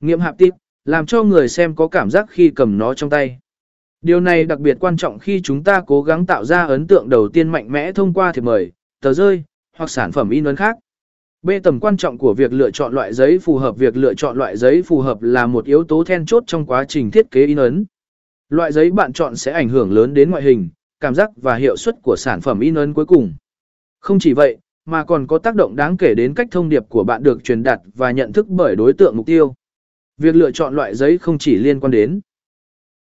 Nghiệm hạp tiếp, làm cho người xem có cảm giác khi cầm nó trong tay. Điều này đặc biệt quan trọng khi chúng ta cố gắng tạo ra ấn tượng đầu tiên mạnh mẽ thông qua thiệp mời, tờ rơi, hoặc sản phẩm in ấn khác. B. Tầm quan trọng của việc lựa chọn loại giấy phù hợp Việc lựa chọn loại giấy phù hợp là một yếu tố then chốt trong quá trình thiết kế in ấn. Loại giấy bạn chọn sẽ ảnh hưởng lớn đến ngoại hình, cảm giác và hiệu suất của sản phẩm in ấn cuối cùng. Không chỉ vậy, mà còn có tác động đáng kể đến cách thông điệp của bạn được truyền đạt và nhận thức bởi đối tượng mục tiêu. Việc lựa chọn loại giấy không chỉ liên quan đến